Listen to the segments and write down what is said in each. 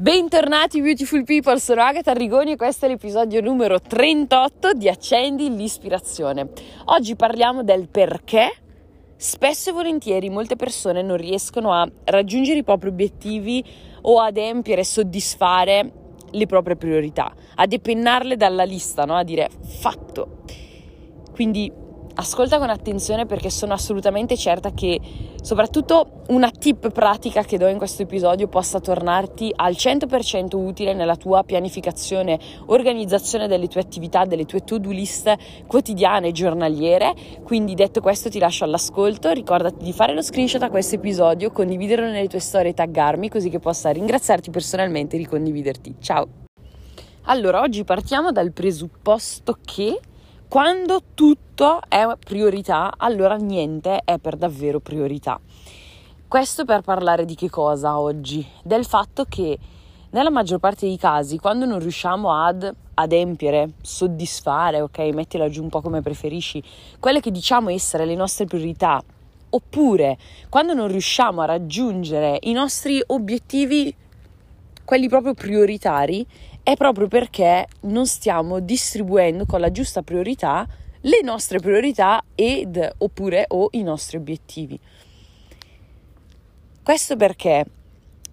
Bentornati beautiful people, sono Agatha Arrigoni e questo è l'episodio numero 38 di Accendi l'ispirazione. Oggi parliamo del perché spesso e volentieri molte persone non riescono a raggiungere i propri obiettivi o ad adempiere, soddisfare le proprie priorità, a depennarle dalla lista, no? a dire fatto. Quindi ascolta con attenzione perché sono assolutamente certa che soprattutto una tip pratica che do in questo episodio possa tornarti al 100% utile nella tua pianificazione, organizzazione delle tue attività, delle tue to-do list quotidiane, giornaliere. Quindi detto questo ti lascio all'ascolto, ricordati di fare lo screenshot a questo episodio, condividerlo nelle tue storie e taggarmi così che possa ringraziarti personalmente e ricondividerti. Ciao! Allora, oggi partiamo dal presupposto che quando tutto è priorità, allora niente è per davvero priorità. Questo per parlare di che cosa oggi? Del fatto che nella maggior parte dei casi, quando non riusciamo ad adempiere, soddisfare, ok, mettila giù un po' come preferisci, quelle che diciamo essere le nostre priorità, oppure quando non riusciamo a raggiungere i nostri obiettivi, quelli proprio prioritari, è proprio perché non stiamo distribuendo con la giusta priorità le nostre priorità ed oppure o i nostri obiettivi. Questo perché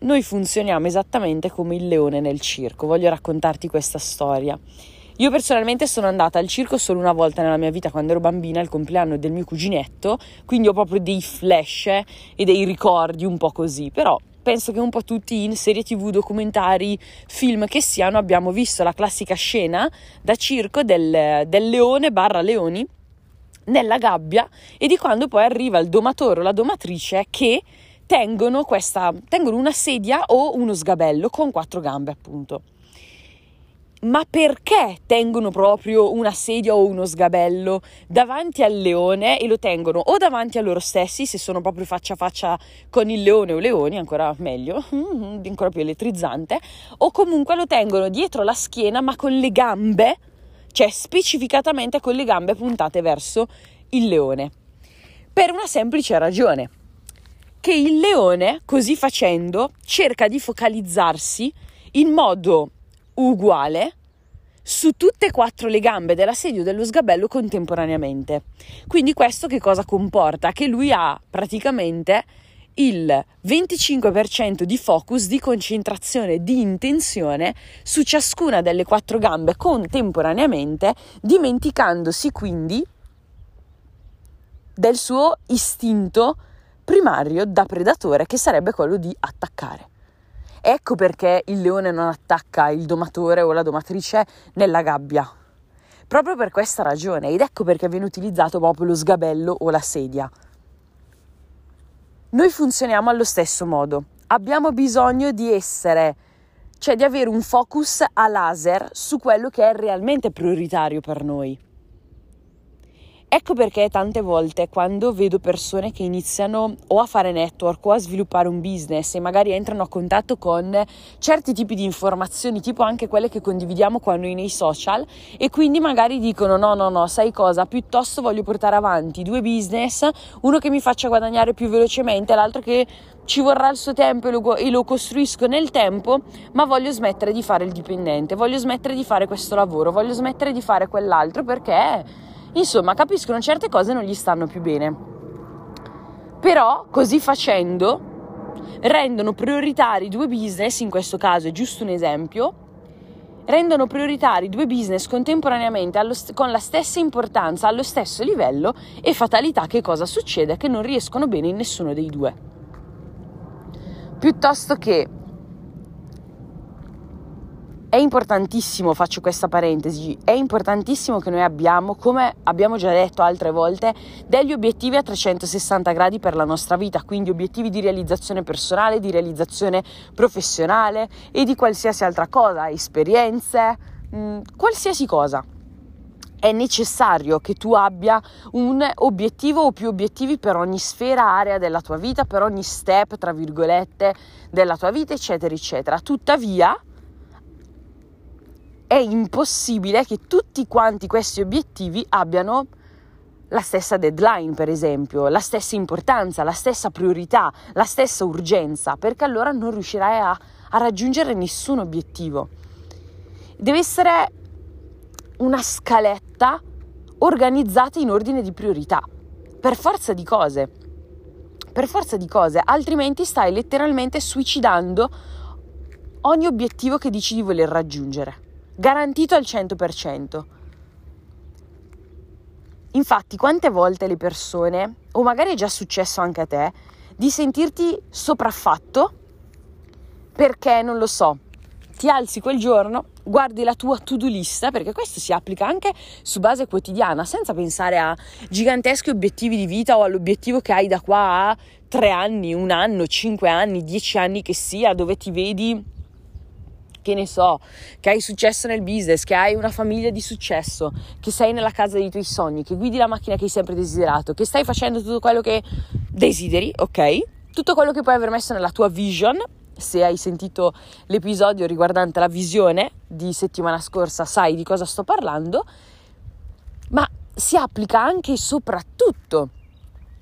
noi funzioniamo esattamente come il leone nel circo. Voglio raccontarti questa storia. Io personalmente sono andata al circo solo una volta nella mia vita quando ero bambina, al compleanno del mio cuginetto, quindi ho proprio dei flash e dei ricordi un po' così, però penso che un po' tutti in serie tv, documentari, film che siano abbiamo visto la classica scena da circo del, del leone barra leoni nella gabbia e di quando poi arriva il domatore o la domatrice che tengono, questa, tengono una sedia o uno sgabello con quattro gambe appunto ma perché tengono proprio una sedia o uno sgabello davanti al leone e lo tengono o davanti a loro stessi se sono proprio faccia a faccia con il leone o leoni, ancora meglio, ancora più elettrizzante, o comunque lo tengono dietro la schiena ma con le gambe, cioè specificatamente con le gambe puntate verso il leone. Per una semplice ragione, che il leone, così facendo, cerca di focalizzarsi in modo uguale su tutte e quattro le gambe della sedia o dello sgabello contemporaneamente. Quindi questo che cosa comporta? Che lui ha praticamente il 25% di focus, di concentrazione, di intenzione su ciascuna delle quattro gambe contemporaneamente, dimenticandosi quindi del suo istinto primario da predatore che sarebbe quello di attaccare. Ecco perché il leone non attacca il domatore o la domatrice nella gabbia. Proprio per questa ragione, ed ecco perché viene utilizzato proprio lo sgabello o la sedia. Noi funzioniamo allo stesso modo. Abbiamo bisogno di essere, cioè di avere un focus a laser su quello che è realmente prioritario per noi. Ecco perché tante volte quando vedo persone che iniziano o a fare network o a sviluppare un business e magari entrano a contatto con certi tipi di informazioni, tipo anche quelle che condividiamo qua noi nei social, e quindi magari dicono no, no, no, sai cosa, piuttosto voglio portare avanti due business, uno che mi faccia guadagnare più velocemente, l'altro che ci vorrà il suo tempo e lo, e lo costruisco nel tempo, ma voglio smettere di fare il dipendente, voglio smettere di fare questo lavoro, voglio smettere di fare quell'altro perché Insomma, capiscono certe cose non gli stanno più bene. Però, così facendo, rendono prioritari due business, in questo caso è giusto un esempio, rendono prioritari due business contemporaneamente st- con la stessa importanza, allo stesso livello e fatalità che cosa succede? Che non riescono bene in nessuno dei due. Piuttosto che è importantissimo, faccio questa parentesi, è importantissimo che noi abbiamo, come abbiamo già detto altre volte, degli obiettivi a 360 gradi per la nostra vita, quindi obiettivi di realizzazione personale, di realizzazione professionale e di qualsiasi altra cosa, esperienze, mh, mm, qualsiasi cosa. È necessario che tu abbia un obiettivo o più obiettivi per ogni sfera, area della tua vita, per ogni step, tra virgolette, della tua vita, eccetera, eccetera. Tuttavia, è impossibile che tutti quanti questi obiettivi abbiano la stessa deadline, per esempio, la stessa importanza, la stessa priorità, la stessa urgenza, perché allora non riuscirai a a raggiungere nessun obiettivo. Deve essere una scaletta organizzata in ordine di priorità, per forza di cose. Per forza di cose, altrimenti stai letteralmente suicidando ogni obiettivo che dici di voler raggiungere. Garantito al 100%. Infatti, quante volte le persone, o magari è già successo anche a te, di sentirti sopraffatto perché, non lo so, ti alzi quel giorno, guardi la tua to-do list, perché questo si applica anche su base quotidiana, senza pensare a giganteschi obiettivi di vita o all'obiettivo che hai da qua a tre anni, un anno, cinque anni, dieci anni che sia, dove ti vedi che ne so, che hai successo nel business, che hai una famiglia di successo, che sei nella casa dei tuoi sogni, che guidi la macchina che hai sempre desiderato, che stai facendo tutto quello che desideri, ok? Tutto quello che puoi aver messo nella tua vision, se hai sentito l'episodio riguardante la visione di settimana scorsa, sai di cosa sto parlando, ma si applica anche e soprattutto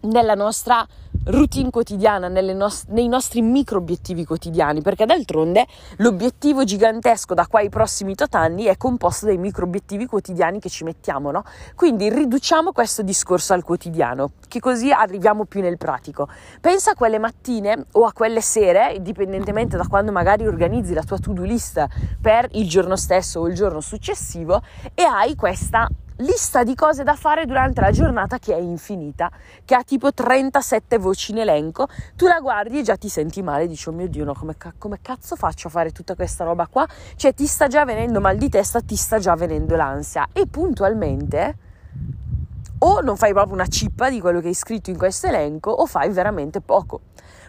nella nostra routine quotidiana, nos- nei nostri micro obiettivi quotidiani, perché d'altronde l'obiettivo gigantesco da qua ai prossimi tot anni è composto dai micro obiettivi quotidiani che ci mettiamo, no? Quindi riduciamo questo discorso al quotidiano, che così arriviamo più nel pratico. Pensa a quelle mattine o a quelle sere, indipendentemente da quando magari organizzi la tua to-do list per il giorno stesso o il giorno successivo e hai questa lista di cose da fare durante la giornata che è infinita, che ha tipo 37 voci in elenco, tu la guardi e già ti senti male, dici oh mio Dio, no, come, come cazzo faccio a fare tutta questa roba qua? Cioè ti sta già venendo mal di testa, ti sta già venendo l'ansia. E puntualmente o non fai proprio una cippa di quello che hai scritto in questo elenco o fai veramente poco,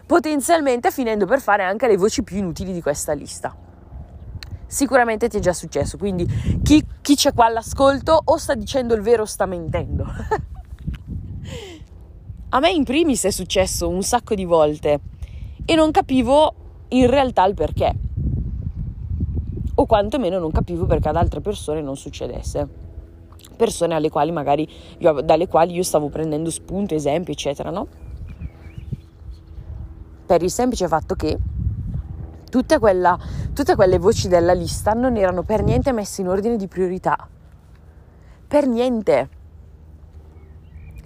potenzialmente finendo per fare anche le voci più inutili di questa lista sicuramente ti è già successo. Quindi chi, chi c'è qua all'ascolto o sta dicendo il vero o sta mentendo. A me in primis è successo un sacco di volte e non capivo in realtà il perché. O quantomeno non capivo perché ad altre persone non succedesse. Persone quali io, dalle quali io stavo prendendo spunto, esempi, eccetera, no? Per il semplice fatto che Tutte, quella, tutte quelle voci della lista non erano per niente messe in ordine di priorità. Per niente.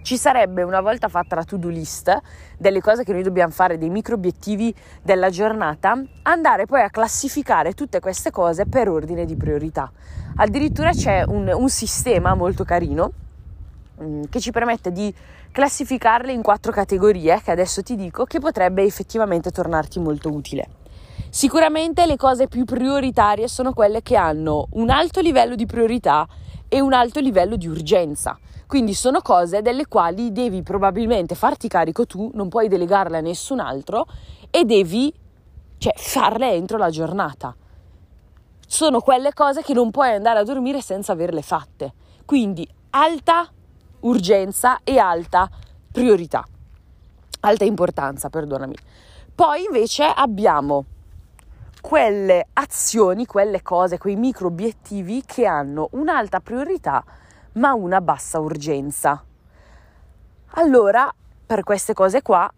Ci sarebbe una volta fatta la to-do list delle cose che noi dobbiamo fare, dei micro obiettivi della giornata, andare poi a classificare tutte queste cose per ordine di priorità. Addirittura c'è un, un sistema molto carino mm, che ci permette di classificarle in quattro categorie che adesso ti dico che potrebbe effettivamente tornarti molto utile. Sicuramente le cose più prioritarie sono quelle che hanno un alto livello di priorità e un alto livello di urgenza. Quindi sono cose delle quali devi probabilmente farti carico tu, non puoi delegarle a nessun altro e devi cioè, farle entro la giornata. Sono quelle cose che non puoi andare a dormire senza averle fatte. Quindi alta urgenza e alta priorità, alta importanza, perdonami. Poi invece abbiamo quelle azioni, quelle cose, quei micro obiettivi che hanno un'alta priorità ma una bassa urgenza. Allora, per queste cose qua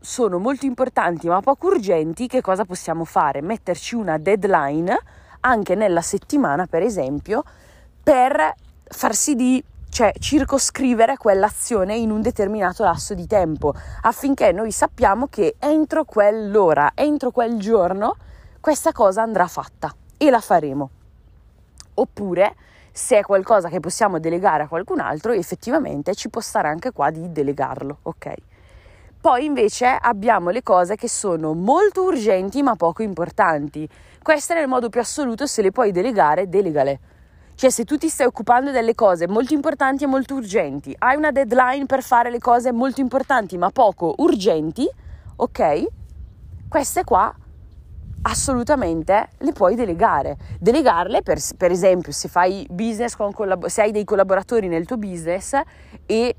sono molto importanti ma poco urgenti, che cosa possiamo fare? Metterci una deadline anche nella settimana, per esempio, per far sì di cioè circoscrivere quell'azione in un determinato lasso di tempo affinché noi sappiamo che entro quell'ora, entro quel giorno, questa cosa andrà fatta e la faremo. Oppure, se è qualcosa che possiamo delegare a qualcun altro, effettivamente ci può stare anche qua di delegarlo, ok? Poi invece abbiamo le cose che sono molto urgenti ma poco importanti. Queste nel modo più assoluto, se le puoi delegare, delegale cioè, se tu ti stai occupando delle cose molto importanti e molto urgenti, hai una deadline per fare le cose molto importanti ma poco urgenti, ok? Queste qua assolutamente le puoi delegare. Delegarle per, per esempio se collab- se hai dei collaboratori nel tuo business e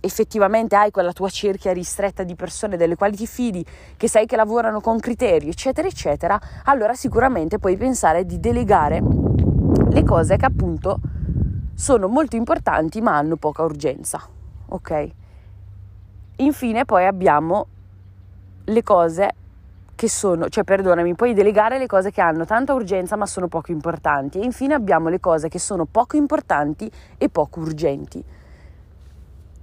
effettivamente hai quella tua cerchia ristretta di persone delle quali ti fidi, che sai che lavorano con criteri, eccetera, eccetera, allora sicuramente puoi pensare di delegare le cose che appunto sono molto importanti ma hanno poca urgenza. Ok? Infine poi abbiamo le cose che sono, cioè perdonami, puoi delegare le cose che hanno tanta urgenza ma sono poco importanti e infine abbiamo le cose che sono poco importanti e poco urgenti.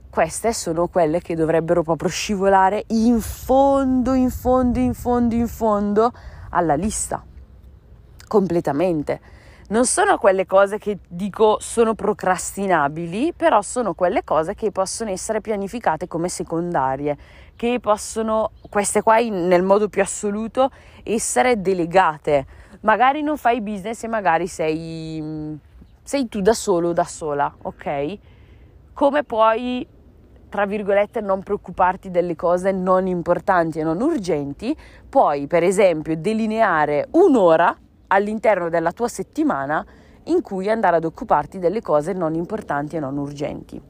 Queste sono quelle che dovrebbero proprio scivolare in fondo, in fondo, in fondo, in fondo alla lista, completamente non sono quelle cose che dico sono procrastinabili, però sono quelle cose che possono essere pianificate come secondarie, che possono, queste qua in, nel modo più assoluto, essere delegate. Magari non fai business e magari sei, sei tu da solo o da sola, ok? Come puoi, tra virgolette, non preoccuparti delle cose non importanti e non urgenti, puoi per esempio delineare un'ora all'interno della tua settimana in cui andare ad occuparti delle cose non importanti e non urgenti.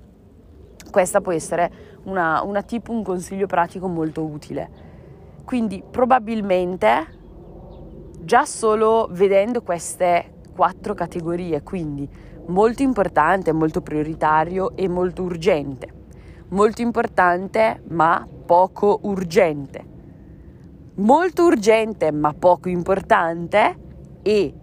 Questa può essere una, una tip, un consiglio pratico molto utile. Quindi probabilmente già solo vedendo queste quattro categorie, quindi molto importante, molto prioritario e molto urgente, molto importante ma poco urgente, molto urgente ma poco importante e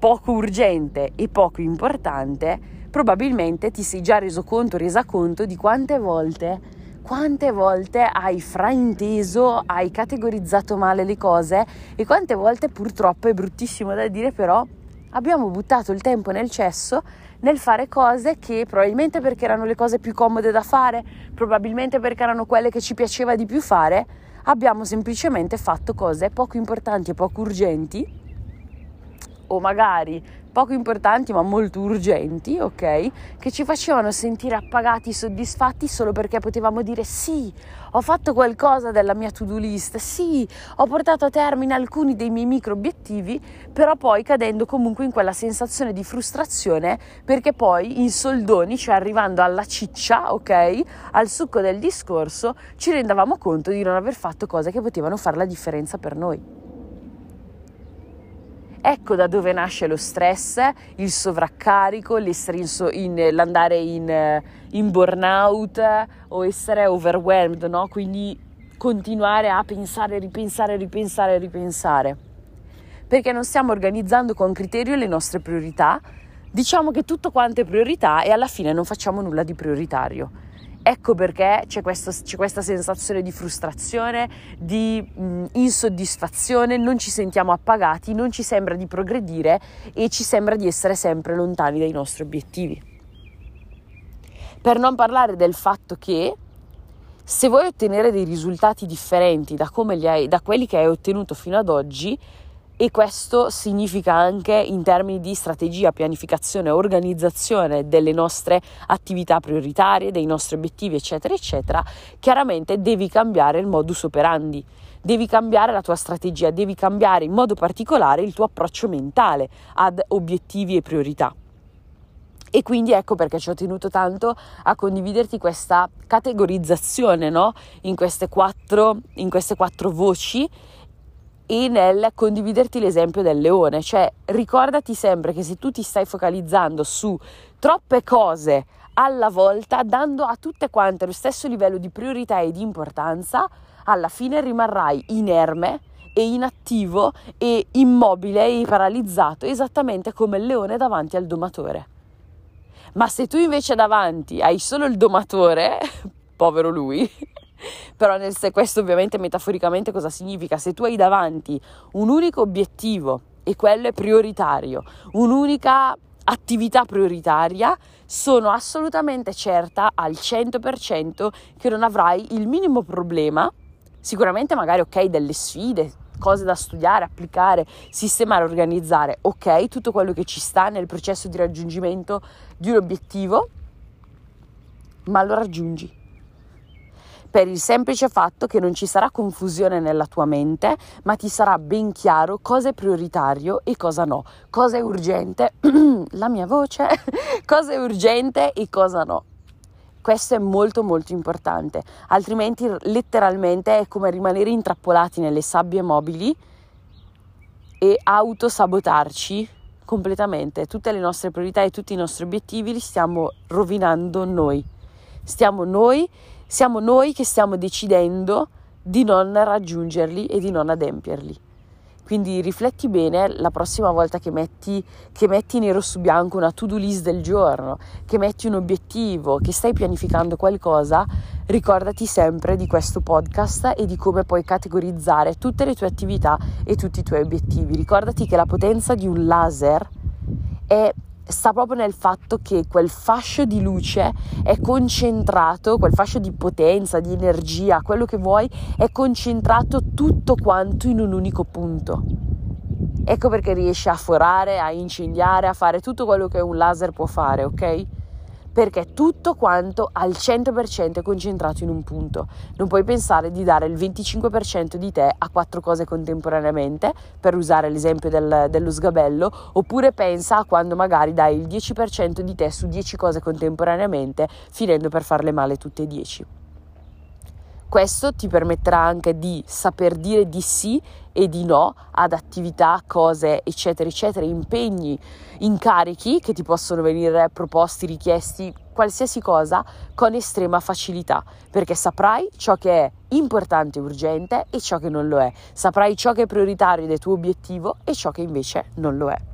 poco urgente e poco importante, probabilmente ti sei già reso conto, resa conto di quante volte, quante volte hai frainteso, hai categorizzato male le cose e quante volte purtroppo è bruttissimo da dire però abbiamo buttato il tempo nel cesso nel fare cose che probabilmente perché erano le cose più comode da fare, probabilmente perché erano quelle che ci piaceva di più fare, abbiamo semplicemente fatto cose poco importanti e poco urgenti o magari poco importanti ma molto urgenti, ok? Che ci facevano sentire appagati, soddisfatti solo perché potevamo dire sì, ho fatto qualcosa della mia to-do list, sì, ho portato a termine alcuni dei miei micro obiettivi, però poi cadendo comunque in quella sensazione di frustrazione perché poi in soldoni, cioè arrivando alla ciccia, ok? Al succo del discorso, ci rendavamo conto di non aver fatto cose che potevano fare la differenza per noi. Ecco da dove nasce lo stress, il sovraccarico, in, l'andare in, in, burnout o essere overwhelmed, no? quindi continuare a pensare, ripensare, ripensare, ripensare. Perché non stiamo organizzando con criterio le nostre priorità, diciamo che tutto quanto è priorità e alla fine non facciamo nulla di prioritario. Ecco perché c'è, questo, c'è, questa sensazione di frustrazione, di mh, insoddisfazione, non ci sentiamo appagati, non ci sembra di progredire e ci sembra di essere sempre lontani dai nostri obiettivi. Per non parlare del fatto che se vuoi ottenere dei risultati differenti da, hai, da quelli che hai ottenuto fino ad oggi, e questo significa anche in termini di strategia, pianificazione, organizzazione delle nostre attività prioritarie, dei nostri obiettivi, eccetera, eccetera, chiaramente devi cambiare il modus operandi, devi cambiare la tua strategia, devi cambiare in modo particolare il tuo approccio mentale ad obiettivi e priorità. E quindi ecco perché ci ho tenuto tanto a condividerti questa categorizzazione no? in, queste quattro, in queste quattro voci e nel condividerti l'esempio del leone, cioè ricordati sempre che se tu ti stai focalizzando su troppe cose alla volta, dando a tutte quante lo stesso livello di priorità e di importanza, alla fine rimarrai inerme e inattivo e immobile e paralizzato, esattamente come il leone davanti al domatore. Ma se tu invece davanti hai solo il domatore, povero lui, però nel, se questo ovviamente metaforicamente cosa significa? Se tu hai davanti un unico obiettivo e quello è prioritario, un'unica attività prioritaria, sono assolutamente certa al 100% che non avrai il minimo problema, sicuramente magari ok delle sfide, cose da studiare, applicare, sistemare, organizzare, ok, tutto quello che ci sta nel processo di raggiungimento di un obiettivo, ma lo raggiungi per il semplice fatto che non ci sarà confusione nella tua mente, ma ti sarà ben chiaro cosa è prioritario e cosa no, cosa è urgente, la mia voce, cosa è urgente e cosa no. Questo è molto molto importante, altrimenti letteralmente è come rimanere intrappolati nelle sabbie mobili e autosabotarci completamente. Tutte le nostre priorità e tutti i nostri obiettivi li stiamo rovinando noi. Stiamo noi siamo noi che stiamo decidendo di non raggiungerli e di non adempierli. Quindi rifletti bene la prossima volta che metti, che metti nero su bianco una to-do list del giorno, che metti un obiettivo, che stai pianificando qualcosa, ricordati sempre di questo podcast e di come puoi categorizzare tutte le tue attività e tutti i tuoi obiettivi. Ricordati che la potenza di un laser è sta proprio nel fatto che quel fascio di luce è concentrato, quel fascio di potenza, di energia, quello che vuoi, è concentrato tutto quanto in un unico punto. Ecco perché riesce a forare, a incendiare, a fare tutto quello che un laser può fare, ok? Perché tutto quanto al 100% è concentrato in un punto. Non puoi pensare di dare il 25% di te a quattro cose contemporaneamente, per usare l'esempio del, dello sgabello, oppure pensa a quando magari dai il 10% di te su 10 cose contemporaneamente, finendo per farle male tutte e 10. Questo ti permetterà anche di saper dire di sì e di no ad attività, cose, eccetera, eccetera, impegni, incarichi che ti possono venire proposti, richiesti, qualsiasi cosa con estrema facilità, perché saprai ciò che è importante e urgente e ciò che non lo è, saprai ciò che è prioritario del tuo obiettivo e ciò che invece non lo è.